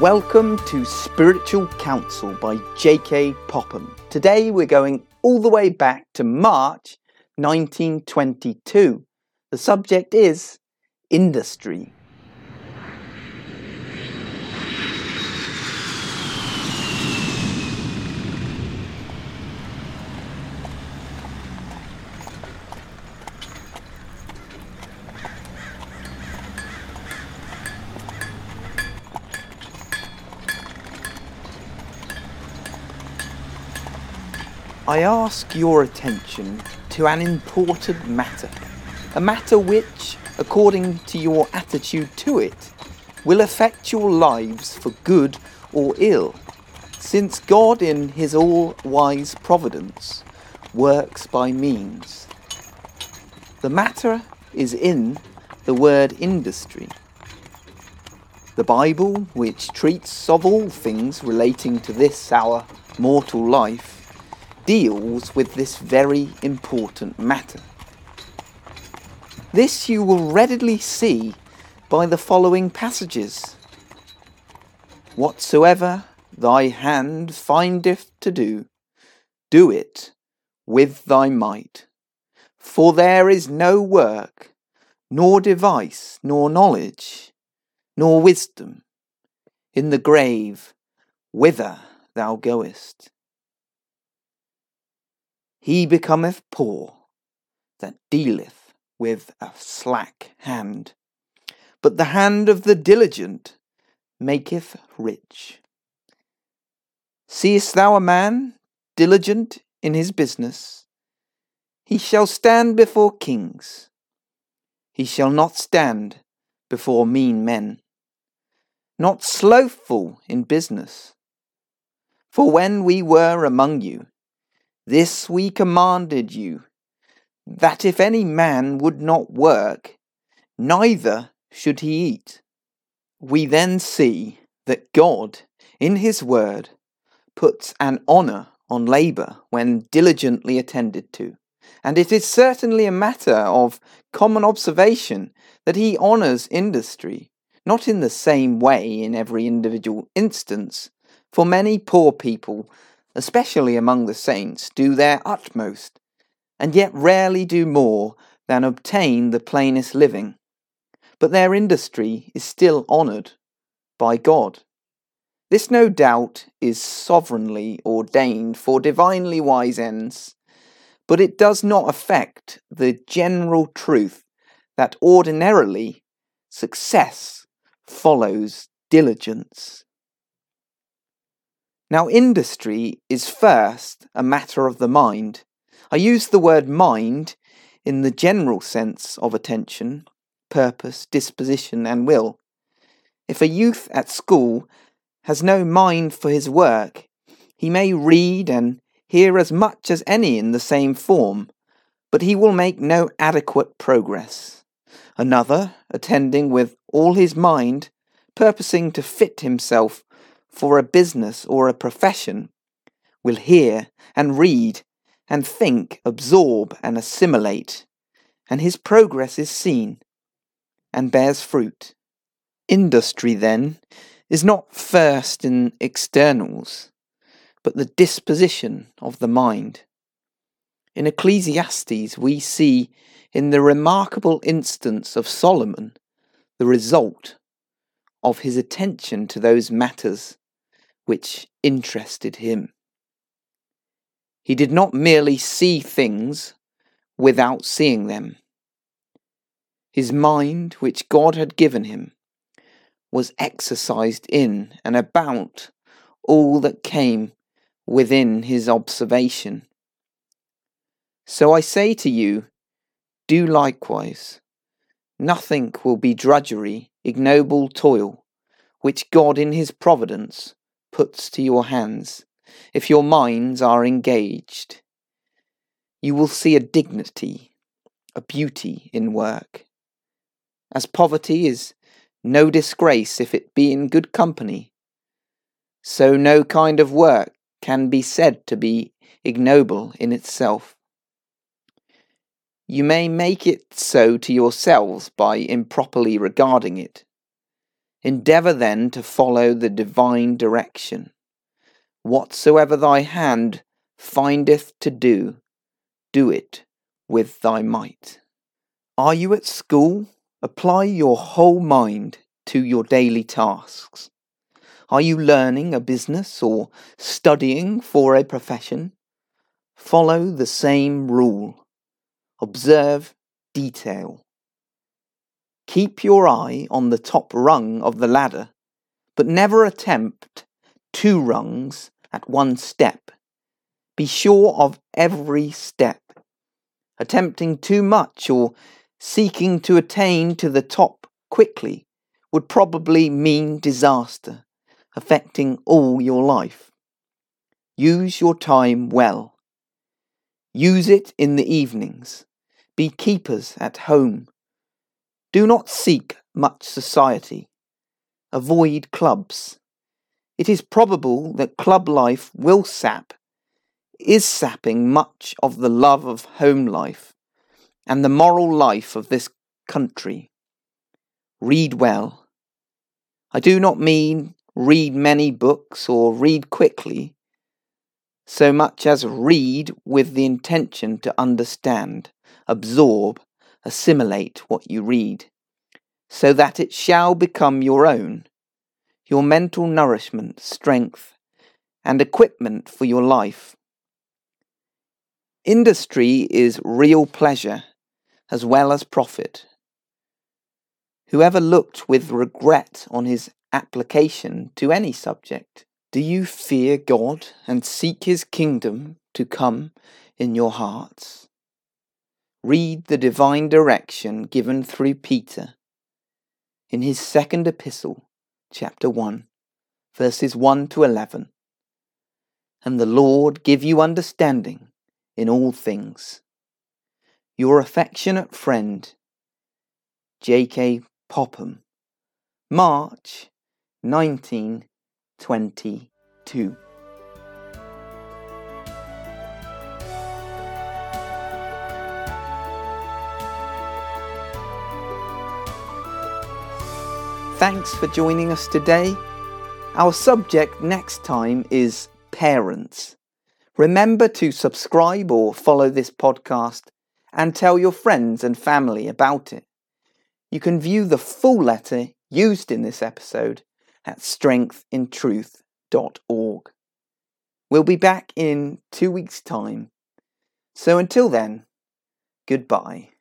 Welcome to Spiritual Counsel by J.K. Popham. Today we're going all the way back to March 1922. The subject is industry. I ask your attention to an important matter, a matter which, according to your attitude to it, will affect your lives for good or ill, since God, in His all wise providence, works by means. The matter is in the word industry. The Bible, which treats of all things relating to this our mortal life, deals with this very important matter. This you will readily see by the following passages. Whatsoever thy hand findeth to do, do it with thy might. For there is no work, nor device, nor knowledge, nor wisdom in the grave whither thou goest he becometh poor that dealeth with a slack hand. But the hand of the diligent maketh rich. Seest thou a man diligent in his business? He shall stand before kings. He shall not stand before mean men. Not slothful in business. For when we were among you, this we commanded you, that if any man would not work, neither should he eat. We then see that God, in his word, puts an honour on labour when diligently attended to. And it is certainly a matter of common observation that he honours industry, not in the same way in every individual instance, for many poor people especially among the saints, do their utmost, and yet rarely do more than obtain the plainest living. But their industry is still honoured by God. This, no doubt, is sovereignly ordained for divinely wise ends, but it does not affect the general truth that ordinarily success follows diligence. Now, industry is first a matter of the mind. I use the word mind in the general sense of attention, purpose, disposition, and will. If a youth at school has no mind for his work, he may read and hear as much as any in the same form, but he will make no adequate progress. Another, attending with all his mind, purposing to fit himself for a business or a profession will hear and read and think, absorb and assimilate, and his progress is seen and bears fruit. Industry, then, is not first in externals, but the disposition of the mind. In Ecclesiastes, we see in the remarkable instance of Solomon the result of his attention to those matters which interested him. He did not merely see things without seeing them. His mind, which God had given him, was exercised in and about all that came within his observation. So I say to you, do likewise. Nothing will be drudgery, ignoble toil, which God in his providence puts to your hands, if your minds are engaged, you will see a dignity, a beauty in work. As poverty is no disgrace if it be in good company, so no kind of work can be said to be ignoble in itself. You may make it so to yourselves by improperly regarding it. Endeavour then to follow the divine direction. Whatsoever thy hand findeth to do, do it with thy might. Are you at school? Apply your whole mind to your daily tasks. Are you learning a business or studying for a profession? Follow the same rule. Observe detail. Keep your eye on the top rung of the ladder, but never attempt two rungs at one step. Be sure of every step. Attempting too much or seeking to attain to the top quickly would probably mean disaster, affecting all your life. Use your time well. Use it in the evenings. Be keepers at home. Do not seek much society. Avoid clubs. It is probable that club life will sap, is sapping much of the love of home life and the moral life of this country. Read well. I do not mean read many books or read quickly, so much as read with the intention to understand, absorb, assimilate what you read, so that it shall become your own, your mental nourishment, strength, and equipment for your life. Industry is real pleasure as well as profit. Whoever looked with regret on his application to any subject, do you fear God and seek his kingdom to come in your hearts? Read the divine direction given through Peter in his second epistle, chapter 1, verses 1 to 11. And the Lord give you understanding in all things your affectionate friend, J.K. Popham, March 1922. Thanks for joining us today. Our subject next time is parents. Remember to subscribe or follow this podcast and tell your friends and family about it. You can view the full letter used in this episode at strengthintruth.org. We'll be back in two weeks' time. So until then, goodbye.